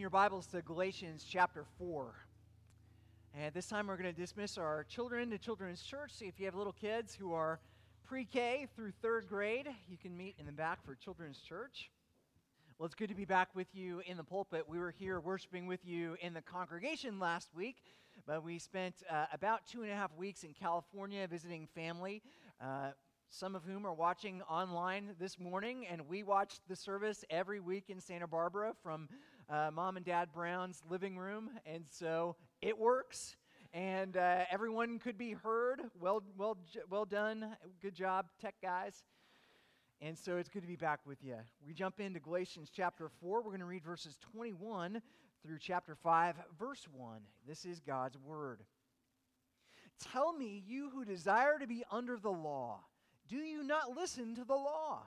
your Bibles to Galatians chapter 4. And this time we're going to dismiss our children to Children's Church. So if you have little kids who are pre K through third grade, you can meet in the back for Children's Church. Well, it's good to be back with you in the pulpit. We were here worshiping with you in the congregation last week, but we spent uh, about two and a half weeks in California visiting family. Uh, some of whom are watching online this morning, and we watched the service every week in Santa Barbara from uh, mom and dad Brown's living room, and so it works. And uh, everyone could be heard. Well, well, well done. Good job, tech guys. And so it's good to be back with you. We jump into Galatians chapter 4. We're going to read verses 21 through chapter 5, verse 1. This is God's word. Tell me, you who desire to be under the law, do you not listen to the law?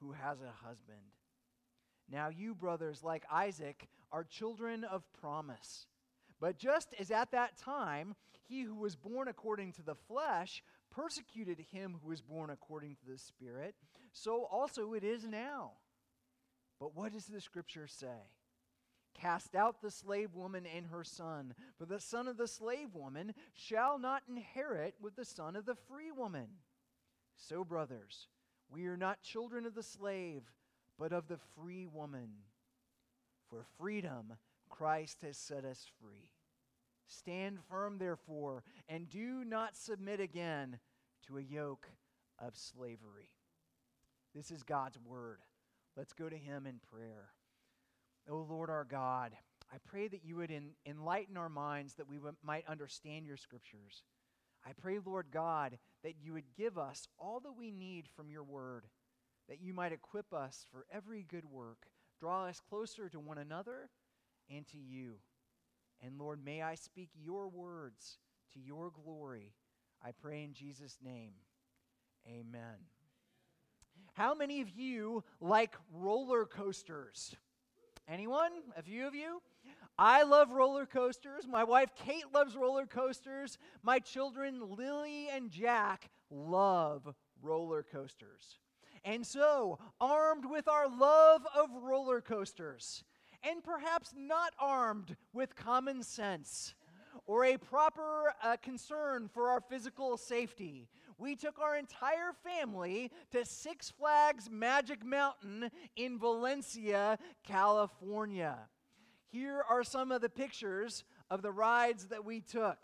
who has a husband. Now, you, brothers, like Isaac, are children of promise. But just as at that time he who was born according to the flesh persecuted him who was born according to the Spirit, so also it is now. But what does the scripture say? Cast out the slave woman and her son, for the son of the slave woman shall not inherit with the son of the free woman. So, brothers, we are not children of the slave, but of the free woman. For freedom, Christ has set us free. Stand firm, therefore, and do not submit again to a yoke of slavery. This is God's word. Let's go to Him in prayer. O oh, Lord our God, I pray that you would enlighten our minds that we might understand your scriptures. I pray, Lord God, that you would give us all that we need from your word, that you might equip us for every good work, draw us closer to one another and to you. And Lord, may I speak your words to your glory. I pray in Jesus' name. Amen. How many of you like roller coasters? Anyone? A few of you? I love roller coasters. My wife Kate loves roller coasters. My children Lily and Jack love roller coasters. And so, armed with our love of roller coasters, and perhaps not armed with common sense or a proper uh, concern for our physical safety, we took our entire family to Six Flags Magic Mountain in Valencia, California. Here are some of the pictures of the rides that we took.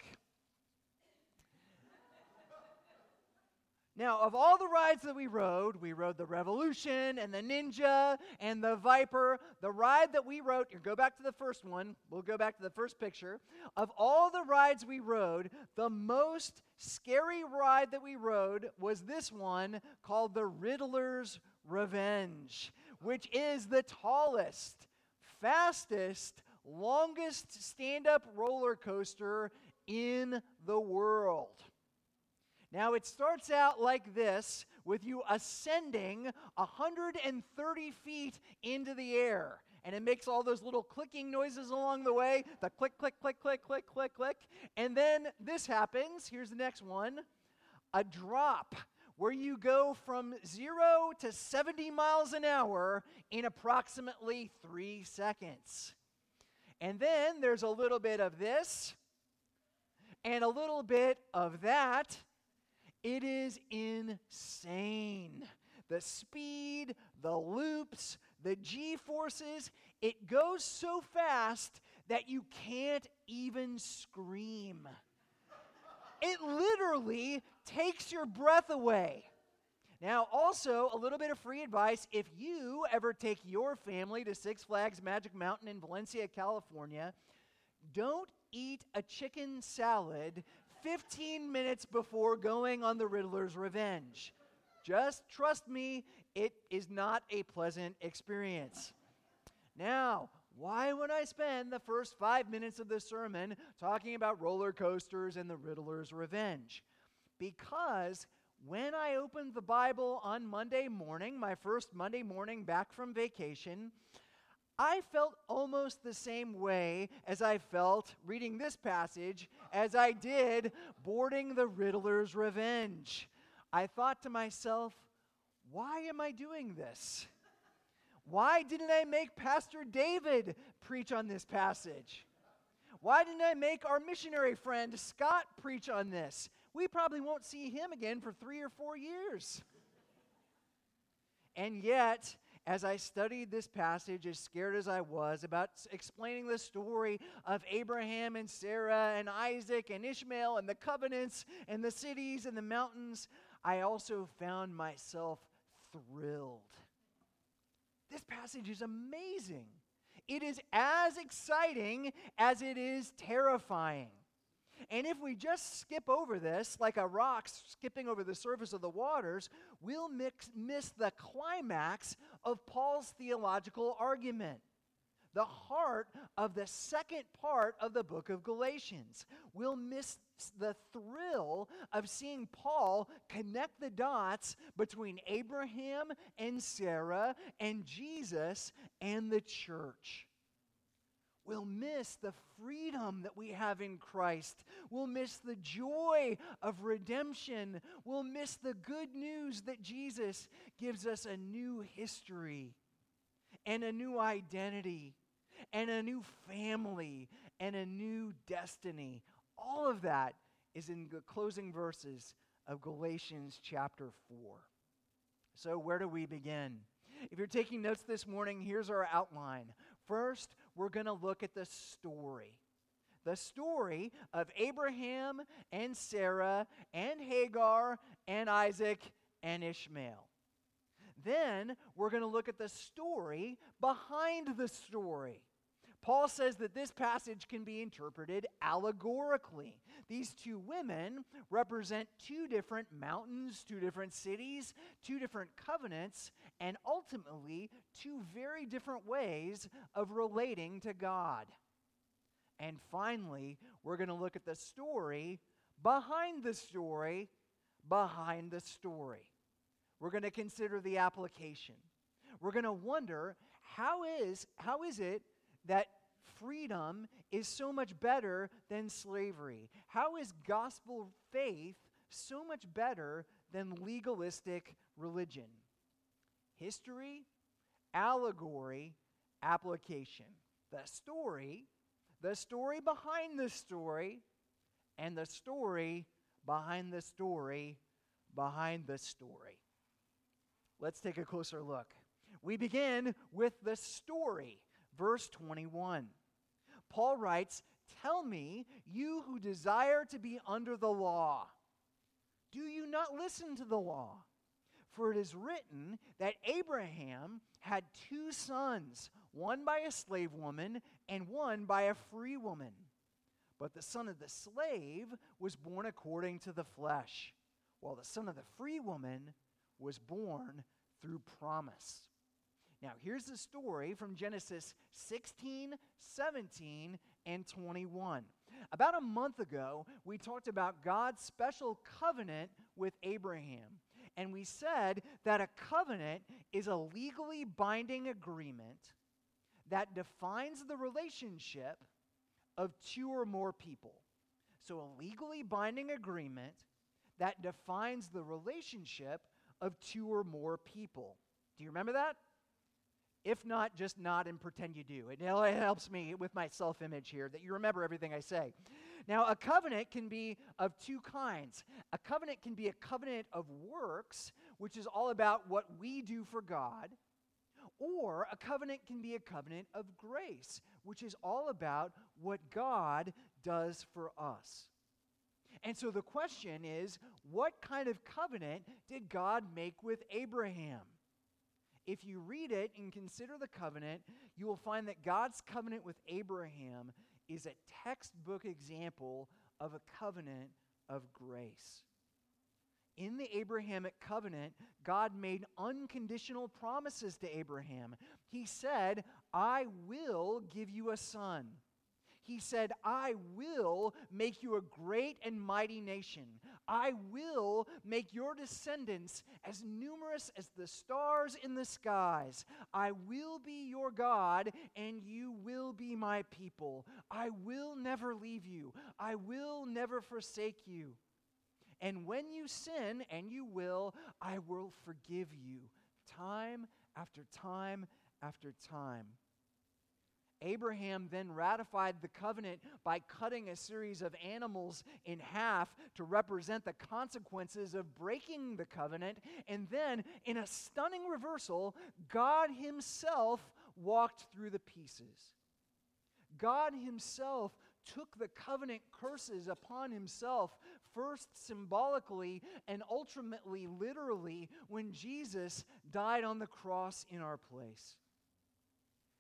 Now, of all the rides that we rode, we rode the Revolution and the Ninja and the Viper. The ride that we rode, you go back to the first one, we'll go back to the first picture. Of all the rides we rode, the most scary ride that we rode was this one called the Riddler's Revenge, which is the tallest, fastest, longest stand up roller coaster in the world. Now, it starts out like this with you ascending 130 feet into the air. And it makes all those little clicking noises along the way the click, click, click, click, click, click, click. And then this happens. Here's the next one a drop where you go from zero to 70 miles an hour in approximately three seconds. And then there's a little bit of this and a little bit of that. It is insane. The speed, the loops, the G forces, it goes so fast that you can't even scream. It literally takes your breath away. Now, also, a little bit of free advice if you ever take your family to Six Flags Magic Mountain in Valencia, California, don't eat a chicken salad 15 minutes before going on the Riddler's Revenge. Just trust me, it is not a pleasant experience. Now, why would I spend the first five minutes of the sermon talking about roller coasters and the Riddler's Revenge? Because when I opened the Bible on Monday morning, my first Monday morning back from vacation, I felt almost the same way as I felt reading this passage as I did boarding the Riddler's Revenge. I thought to myself, why am I doing this? Why didn't I make Pastor David preach on this passage? Why didn't I make our missionary friend Scott preach on this? We probably won't see him again for three or four years. And yet, as I studied this passage, as scared as I was about explaining the story of Abraham and Sarah and Isaac and Ishmael and the covenants and the cities and the mountains, I also found myself thrilled this passage is amazing. It is as exciting as it is terrifying. And if we just skip over this, like a rock skipping over the surface of the waters, we'll mix, miss the climax of Paul's theological argument the heart of the second part of the book of Galatians. We'll miss the thrill of seeing Paul connect the dots between Abraham and Sarah and Jesus and the church. We'll miss the freedom that we have in Christ. We'll miss the joy of redemption. We'll miss the good news that Jesus gives us a new history and a new identity and a new family and a new destiny. All of that is in the closing verses of Galatians chapter 4. So, where do we begin? If you're taking notes this morning, here's our outline. First, we're going to look at the story. The story of Abraham and Sarah and Hagar and Isaac and Ishmael. Then we're going to look at the story behind the story. Paul says that this passage can be interpreted allegorically. These two women represent two different mountains, two different cities, two different covenants, and ultimately two very different ways of relating to God. And finally, we're going to look at the story behind the story, behind the story. We're going to consider the application. We're going to wonder how is, how is it that freedom is so much better than slavery? How is gospel faith so much better than legalistic religion? History, allegory, application. The story, the story behind the story, and the story behind the story behind the story. Let's take a closer look. We begin with the story verse 21. Paul writes, Tell me, you who desire to be under the law, do you not listen to the law? For it is written that Abraham had two sons, one by a slave woman and one by a free woman. But the son of the slave was born according to the flesh, while the son of the free woman was born through promise. Now, here's the story from Genesis 16, 17, and 21. About a month ago, we talked about God's special covenant with Abraham. And we said that a covenant is a legally binding agreement that defines the relationship of two or more people. So, a legally binding agreement that defines the relationship of two or more people. Do you remember that? If not, just nod and pretend you do. It helps me with my self image here that you remember everything I say. Now, a covenant can be of two kinds. A covenant can be a covenant of works, which is all about what we do for God, Or a covenant can be a covenant of grace, which is all about what God does for us. And so the question is what kind of covenant did God make with Abraham? If you read it and consider the covenant, you will find that God's covenant with Abraham is a textbook example of a covenant of grace. In the Abrahamic covenant, God made unconditional promises to Abraham. He said, I will give you a son. He said, I will make you a great and mighty nation. I will make your descendants as numerous as the stars in the skies. I will be your God, and you will be my people. I will never leave you. I will never forsake you. And when you sin, and you will, I will forgive you time after time after time. Abraham then ratified the covenant by cutting a series of animals in half to represent the consequences of breaking the covenant. And then, in a stunning reversal, God Himself walked through the pieces. God Himself took the covenant curses upon Himself, first symbolically and ultimately literally, when Jesus died on the cross in our place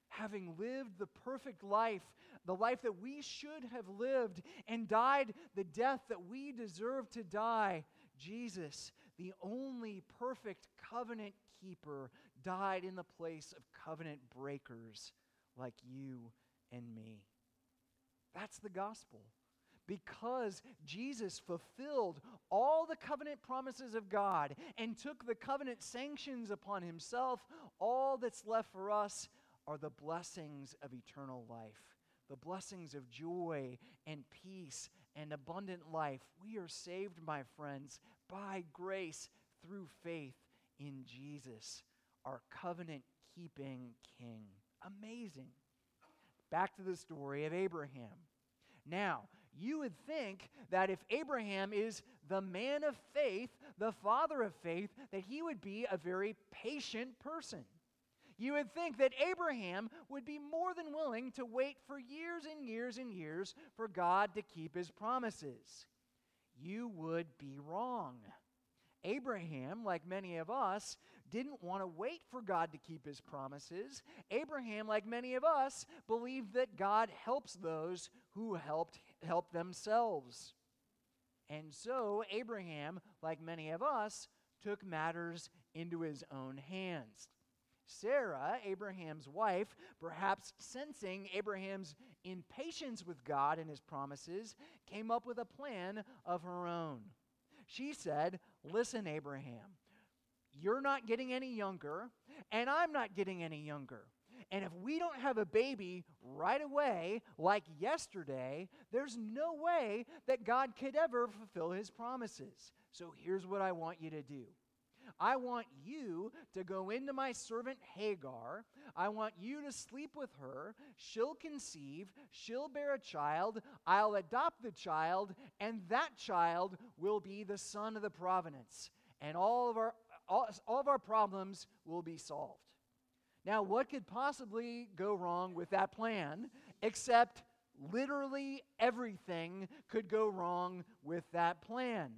having lived the perfect life, the life that we should have lived, and died the death that we deserve to die, Jesus, the only perfect covenant keeper, died in the place of covenant breakers like you and me. That's the gospel. Because Jesus fulfilled all the covenant promises of God and took the covenant sanctions upon himself, all that's left for us are the blessings of eternal life, the blessings of joy and peace and abundant life. We are saved, my friends, by grace through faith in Jesus, our covenant keeping King. Amazing. Back to the story of Abraham. Now, you would think that if Abraham is the man of faith, the father of faith, that he would be a very patient person. You would think that Abraham would be more than willing to wait for years and years and years for God to keep his promises. You would be wrong. Abraham, like many of us, didn't want to wait for God to keep his promises. Abraham, like many of us, believed that God helps those who helped help themselves. And so Abraham, like many of us, took matters into his own hands. Sarah, Abraham's wife, perhaps sensing Abraham's impatience with God and his promises, came up with a plan of her own. She said, Listen, Abraham, you're not getting any younger, and I'm not getting any younger. And if we don't have a baby right away, like yesterday, there's no way that God could ever fulfill his promises. So here's what I want you to do I want you to go into my servant Hagar. I want you to sleep with her. She'll conceive. She'll bear a child. I'll adopt the child, and that child will be the son of the providence. And all of our, all, all of our problems will be solved. Now, what could possibly go wrong with that plan except literally everything could go wrong with that plan?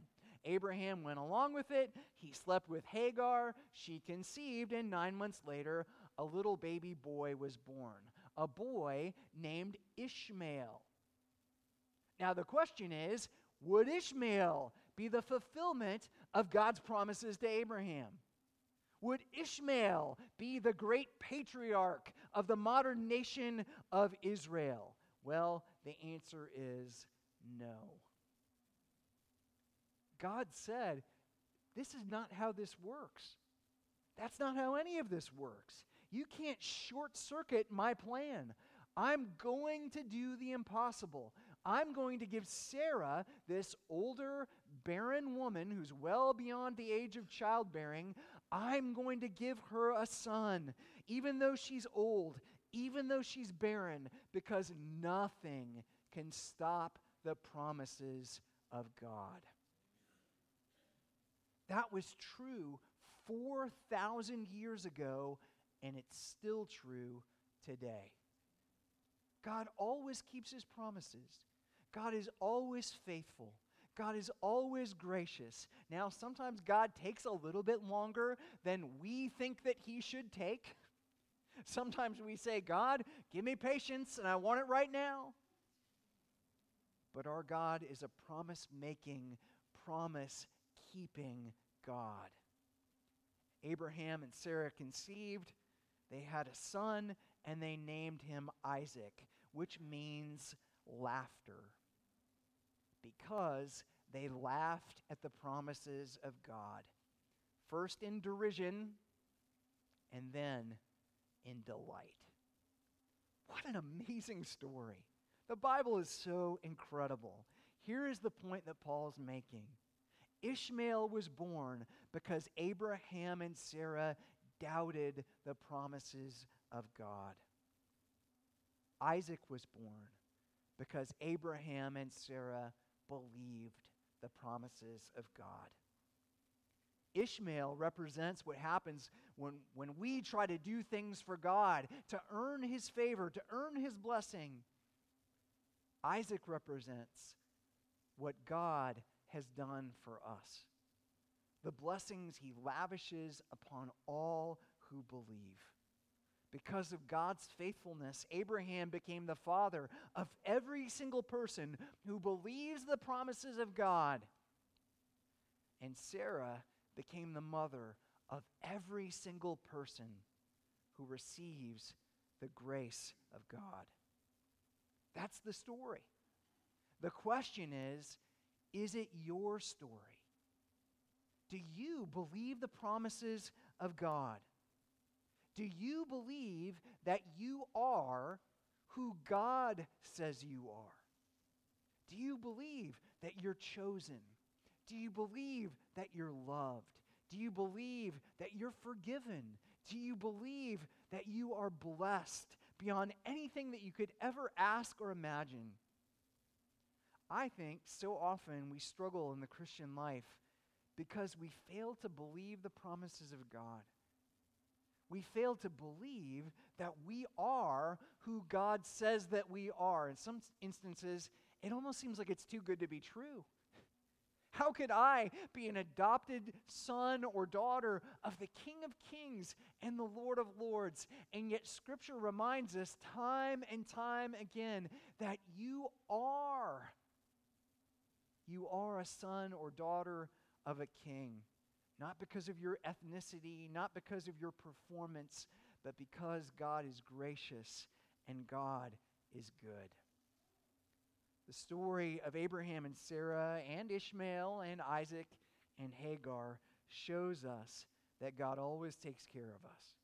Abraham went along with it. He slept with Hagar. She conceived, and nine months later, a little baby boy was born, a boy named Ishmael. Now, the question is would Ishmael be the fulfillment of God's promises to Abraham? Would Ishmael be the great patriarch of the modern nation of Israel? Well, the answer is no. God said, This is not how this works. That's not how any of this works. You can't short circuit my plan. I'm going to do the impossible. I'm going to give Sarah, this older, barren woman who's well beyond the age of childbearing, I'm going to give her a son, even though she's old, even though she's barren, because nothing can stop the promises of God. That was true 4,000 years ago and it's still true today. God always keeps his promises. God is always faithful. God is always gracious. Now, sometimes God takes a little bit longer than we think that he should take. Sometimes we say, God, give me patience and I want it right now. But our God is a promise making, promise keeping God. Abraham and Sarah conceived, they had a son, and they named him Isaac, which means laughter because they laughed at the promises of God, first in derision and then in delight. What an amazing story! The Bible is so incredible. Here is the point that Paul's making Ishmael was born because Abraham and Sarah doubted the promises of God. Isaac was born because Abraham and Sarah believed the promises of God. Ishmael represents what happens when, when we try to do things for God, to earn his favor, to earn his blessing. Isaac represents what God has done for us, the blessings he lavishes upon all who believe. Because of God's faithfulness, Abraham became the father of every single person who believes the promises of God. And Sarah became the mother of every single person who receives the grace of God. That's the story. The question is is it your story? Do you believe the promises of God? Do you believe that you are who God says you are? Do you believe that you're chosen? Do you believe that you're loved? Do you believe that you're forgiven? Do you believe that you are blessed beyond anything that you could ever ask or imagine? I think so often we struggle in the Christian life because we fail to believe the promises of God we fail to believe that we are who God says that we are. In some instances, it almost seems like it's too good to be true. How could I be an adopted son or daughter of the King of Kings and the Lord of Lords? And yet, Scripture reminds us time and time again that you are. You are a son or daughter of a king not because of your ethnicity, not because of your performance, but because God is gracious and God is good. The story of Abraham and Sarah and Ishmael and Isaac and Hagar shows us that God always takes care of us.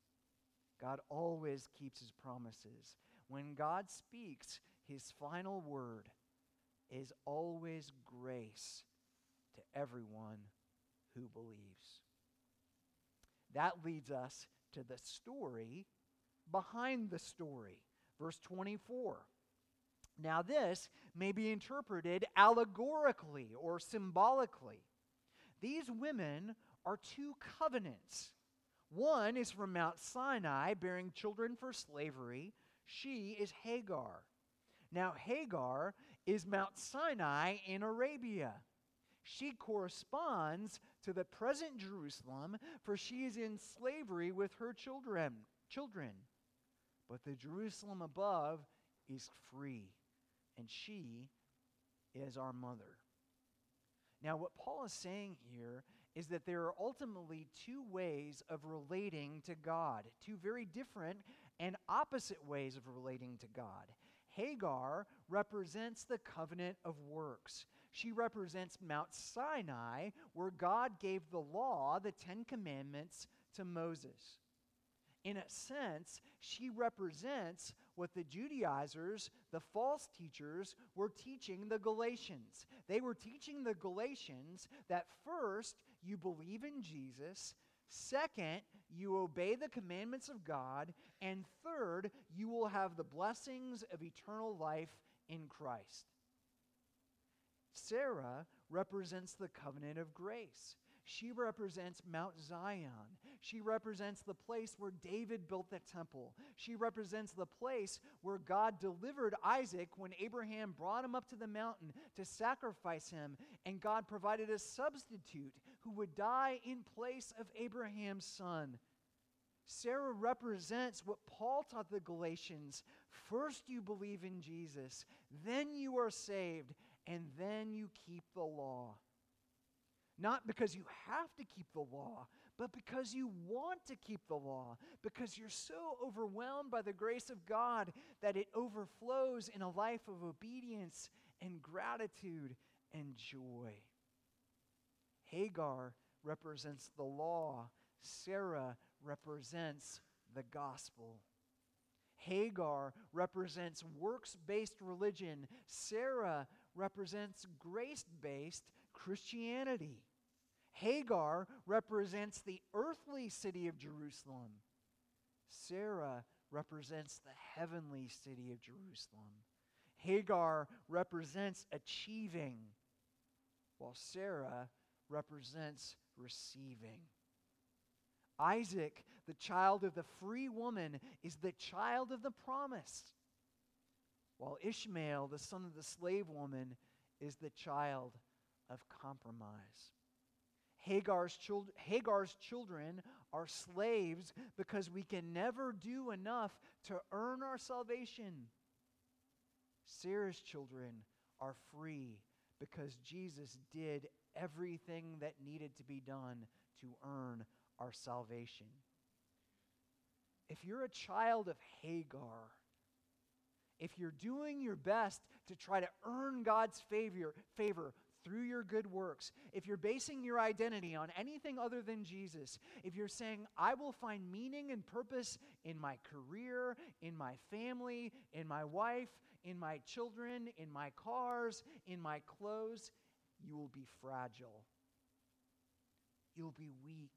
God always keeps his promises. When God speaks, his final word is always grace to everyone who believes. That leads us to the story behind the story. Verse 24. Now, this may be interpreted allegorically or symbolically. These women are two covenants. One is from Mount Sinai, bearing children for slavery. She is Hagar. Now, Hagar is Mount Sinai in Arabia. She corresponds to the present Jerusalem, for she is in slavery with her children. Children. But the Jerusalem above is free, and she is our mother. Now, what Paul is saying here is that there are ultimately two ways of relating to God, two very different and opposite ways of relating to God. Hagar represents the covenant of works. She represents Mount Sinai, where God gave the law, the Ten Commandments, to Moses. In a sense, she represents what the Judaizers, the false teachers, were teaching the Galatians. They were teaching the Galatians that first, you believe in Jesus, second, you obey the commandments of God, and third, you will have the blessings of eternal life in Christ. Sarah represents the covenant of grace. She represents Mount Zion. She represents the place where David built the temple. She represents the place where God delivered Isaac when Abraham brought him up to the mountain to sacrifice him, and God provided a substitute who would die in place of Abraham's son. Sarah represents what Paul taught the Galatians. First, you believe in Jesus, then you are saved, and then you keep the law. Not because you have to keep the law, but because you want to keep the law, because you're so overwhelmed by the grace of God that it overflows in a life of obedience and gratitude and joy. Hagar represents the law, Sarah represents the gospel. Hagar represents works based religion. Sarah represents grace based Christianity. Hagar represents the earthly city of Jerusalem. Sarah represents the heavenly city of Jerusalem. Hagar represents achieving, while Sarah represents receiving. Isaac, the child of the free woman, is the child of the promise, while Ishmael, the son of the slave woman, is the child of compromise. Hagar's, Hagar's children are slaves because we can never do enough to earn our salvation. Sarah's children are free because Jesus did everything that needed to be done to earn our salvation. If you're a child of Hagar, if you're doing your best to try to earn God's favor, favor through your good works, if you're basing your identity on anything other than Jesus, if you're saying, I will find meaning and purpose in my career, in my family, in my wife, in my children, in my cars, in my clothes, you will be fragile. You'll be weak.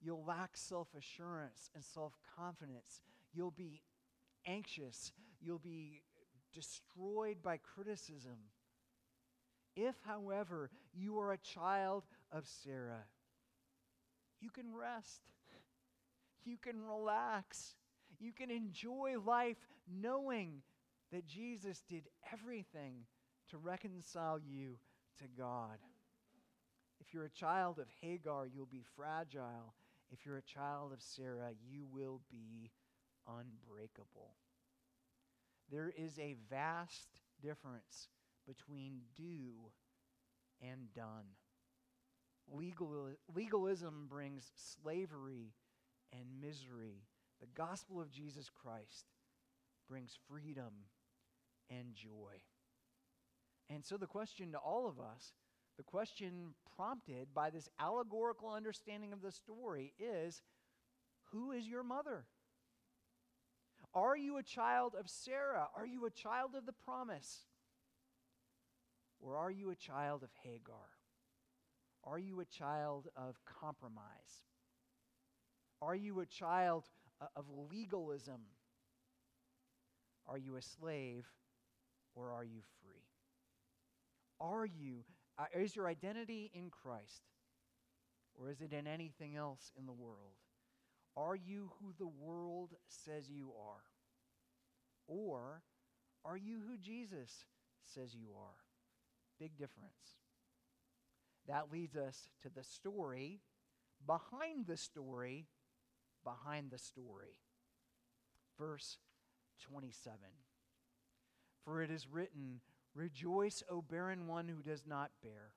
You'll lack self assurance and self confidence. You'll be anxious. You'll be destroyed by criticism. If, however, you are a child of Sarah, you can rest. You can relax. You can enjoy life knowing that Jesus did everything to reconcile you to God. If you're a child of Hagar, you'll be fragile if you're a child of Sarah, you will be unbreakable. There is a vast difference between do and done. Legal, legalism brings slavery and misery. The gospel of Jesus Christ brings freedom and joy. And so, the question to all of us the question prompted by this allegorical understanding of the story is Who is your mother? Are you a child of Sarah? Are you a child of the promise? Or are you a child of Hagar? Are you a child of compromise? Are you a child uh, of legalism? Are you a slave or are you free? Are you uh, is your identity in Christ? Or is it in anything else in the world? Are you who the world says you are? Or are you who Jesus says you are? Big difference. That leads us to the story behind the story behind the story. Verse 27. For it is written, Rejoice, O barren one who does not bear.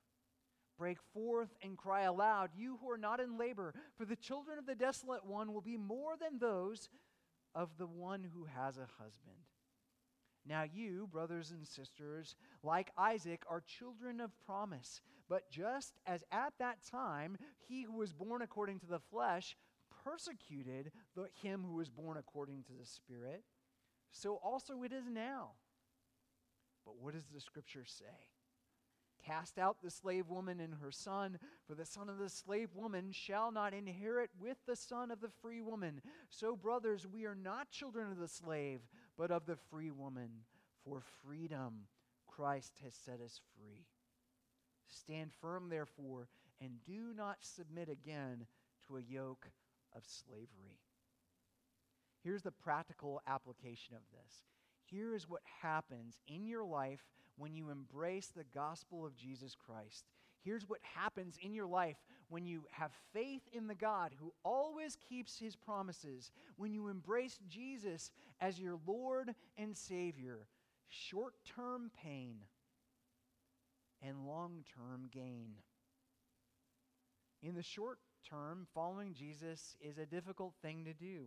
Break forth and cry aloud, you who are not in labor, for the children of the desolate one will be more than those of the one who has a husband. Now, you, brothers and sisters, like Isaac, are children of promise. But just as at that time he who was born according to the flesh persecuted the, him who was born according to the Spirit, so also it is now. But what does the scripture say? Cast out the slave woman and her son, for the son of the slave woman shall not inherit with the son of the free woman. So, brothers, we are not children of the slave, but of the free woman. For freedom Christ has set us free. Stand firm, therefore, and do not submit again to a yoke of slavery. Here's the practical application of this. Here is what happens in your life when you embrace the gospel of Jesus Christ. Here's what happens in your life when you have faith in the God who always keeps his promises, when you embrace Jesus as your Lord and Savior. Short term pain and long term gain. In the short term, following Jesus is a difficult thing to do.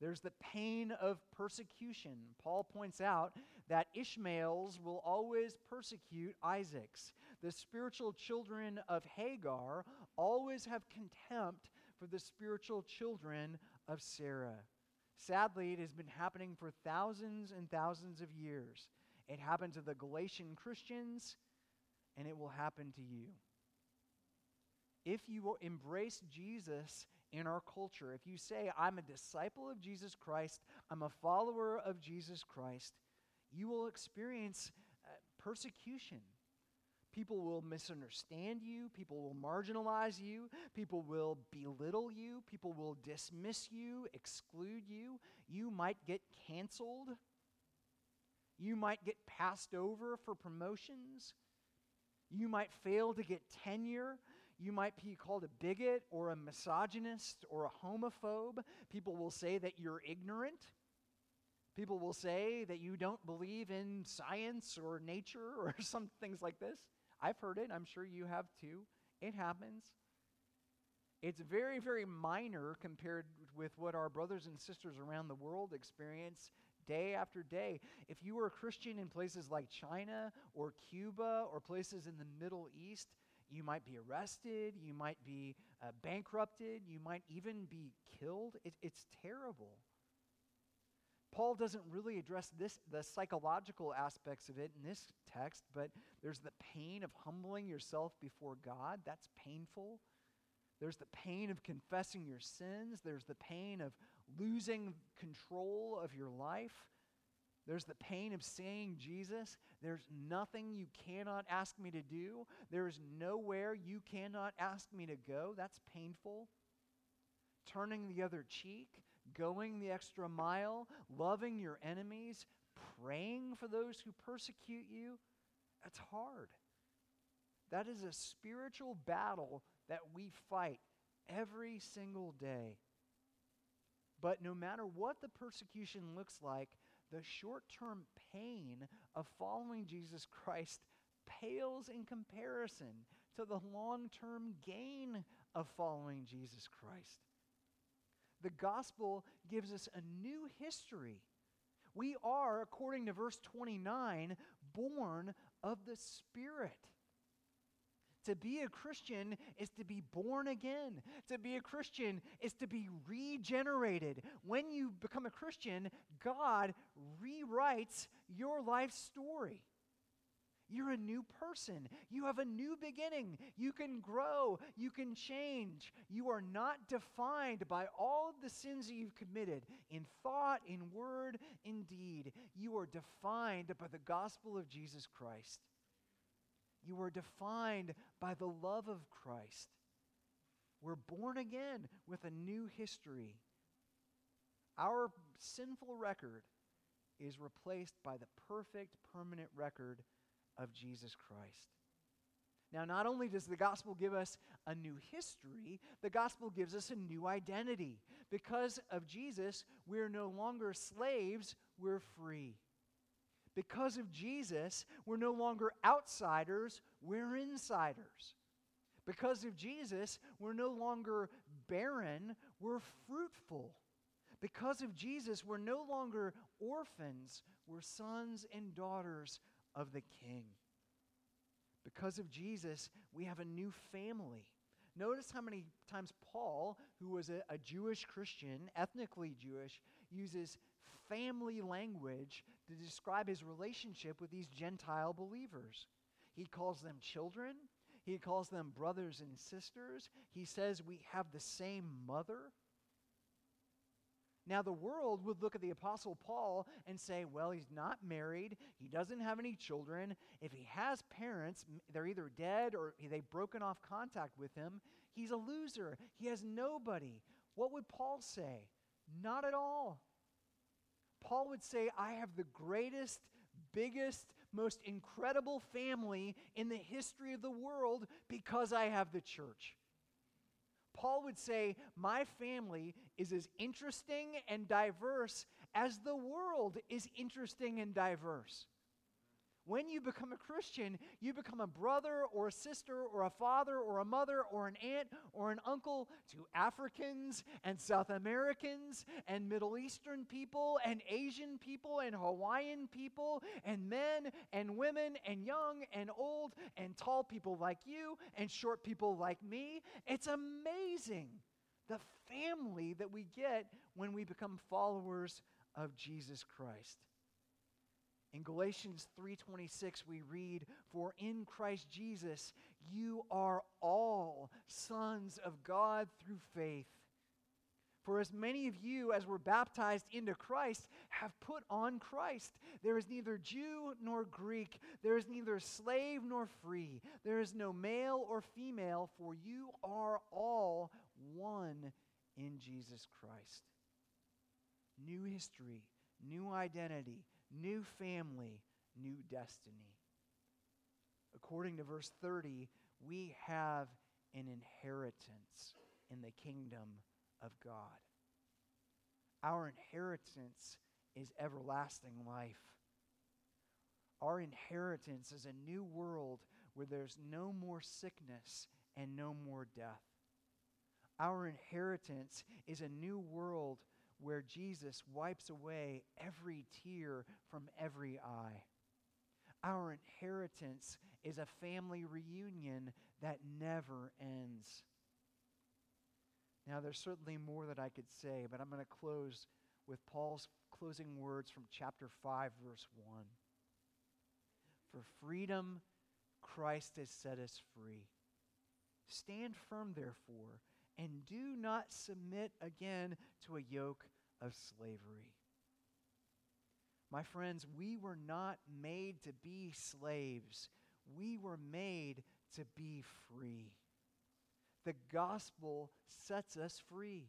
There's the pain of persecution. Paul points out that Ishmael's will always persecute Isaac's. The spiritual children of Hagar always have contempt for the spiritual children of Sarah. Sadly, it has been happening for thousands and thousands of years. It happened to the Galatian Christians, and it will happen to you. If you will embrace Jesus in our culture, if you say, I'm a disciple of Jesus Christ, I'm a follower of Jesus Christ, you will experience uh, persecution. People will misunderstand you. People will marginalize you. People will belittle you. People will dismiss you, exclude you. You might get canceled. You might get passed over for promotions. You might fail to get tenure. You might be called a bigot or a misogynist or a homophobe. People will say that you're ignorant. People will say that you don't believe in science or nature or some things like this. I've heard it. I'm sure you have too. It happens. It's very, very minor compared with what our brothers and sisters around the world experience day after day. If you were a Christian in places like China or Cuba or places in the Middle East, you might be arrested, you might be uh, bankrupted, you might even be killed. It, it's terrible. Paul doesn't really address this, the psychological aspects of it in this text, but there's the pain of humbling yourself before God. That's painful. There's the pain of confessing your sins. There's the pain of losing control of your life. There's the pain of saying, Jesus, there's nothing you cannot ask me to do. There is nowhere you cannot ask me to go. That's painful. Turning the other cheek going the extra mile, loving your enemies, praying for those who persecute you, that's hard. That is a spiritual battle that we fight every single day. But no matter what the persecution looks like, the short term pain of following Jesus Christ pales in comparison to the long term gain of following Jesus Christ the gospel gives us a new history. We are, according to verse 29, born of the Spirit. To be a Christian is to be born again. To be a Christian is to be regenerated. When you become a Christian, God rewrites your life story. You're a new person. You have a new beginning. You can grow. You can change. You are not defined by all the sins that you've committed in thought, in word, in deed. You are defined by the gospel of Jesus Christ. You are defined by the love of Christ. We're born again with a new history. Our sinful record is replaced by the perfect, permanent record of Jesus Christ. Now, not only does the gospel give us a new history, the gospel gives us a new identity. Because of Jesus, we're no longer slaves, we're free. Because of Jesus, we're no longer outsiders, we're insiders. Because of Jesus, we're no longer barren, we're fruitful. Because of Jesus, we're no longer orphans, we're sons and daughters of the King. Because of Jesus, we have a new family. Notice how many times Paul, who was a, a, Jewish Christian, ethnically Jewish, uses family language to describe his relationship with these Gentile believers. He calls them children, he calls them brothers and sisters. He says we have the same mother. Now, the world would look at the Apostle Paul and say, well, he's not married. He doesn't have any children. If he has parents, they're either dead or they've broken off contact with him. He's a loser. He has nobody. What would Paul say? Not at all. Paul would say, I have the greatest, biggest, most incredible family in the history of the world because I have the church. Paul would say, My family is as interesting and diverse as the world is interesting and diverse. When you become a Christian, you become a brother or a sister or a father or a mother or an aunt or an uncle to Africans and South Americans and Middle Eastern people and Asian people and Hawaiian people and men and women and young and old and tall people like you and short people like me. It's amazing the family that we get when we become followers of Jesus Christ. In Galatians 3:26 we read, "For in Christ Jesus you are all sons of God through faith." For as many of you as were baptized into Christ have put on Christ. There is neither Jew nor Greek, there is neither slave nor free, there is no male or female, for you are all one in Jesus Christ. New history, new identity, new family, new destiny. According to verse 30, we have an inheritance in the kingdom of God. Our inheritance is everlasting life. Our inheritance is a new world where there's no more sickness and no more death. Our inheritance is a new world where Jesus wipes away every tear from every eye. Our inheritance is a family reunion that never ends. Now, there's certainly more that I could say, but I'm going to close with Paul's closing words from chapter 5, verse 1. For freedom, Christ has set us free. Stand firm, therefore and do not submit again to a yoke of slavery. My friends, we were not made to be slaves. We were made to be free. The gospel sets us free.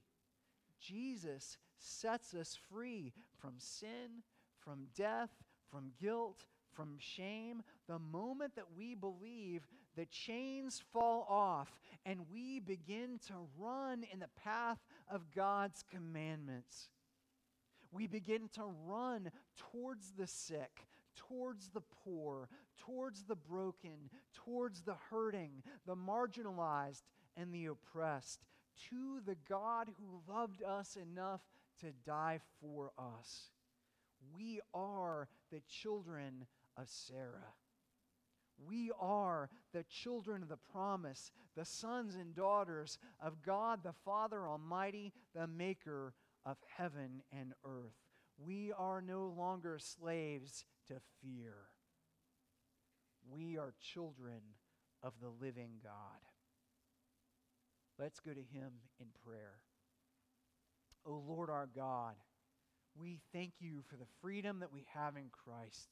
Jesus sets us free from sin, from death, from guilt, from shame. The moment that we believe, the chains fall off and we begin to run in the path of God's commandments. We begin to run towards the sick, towards the poor, towards the broken, towards the hurting, the marginalized, and the oppressed, to the God who loved us enough to die for us. We are the children of Sarah. We are the children of the promise, the sons and daughters of God the Father Almighty, the maker of heaven and earth. We are no longer slaves to fear. We are children of the living God. Let's go to Him in prayer. O oh Lord our God, we thank you for the freedom that we have in Christ.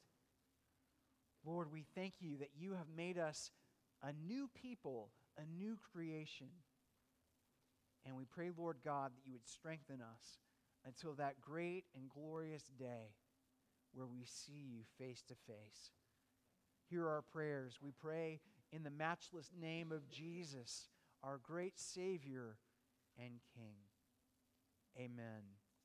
Lord, we thank you that you have made us a new people, a new creation. And we pray, Lord God, that you would strengthen us until that great and glorious day where we see you face to face. Hear our prayers. We pray in the matchless name of Jesus, our great Savior and King. Amen.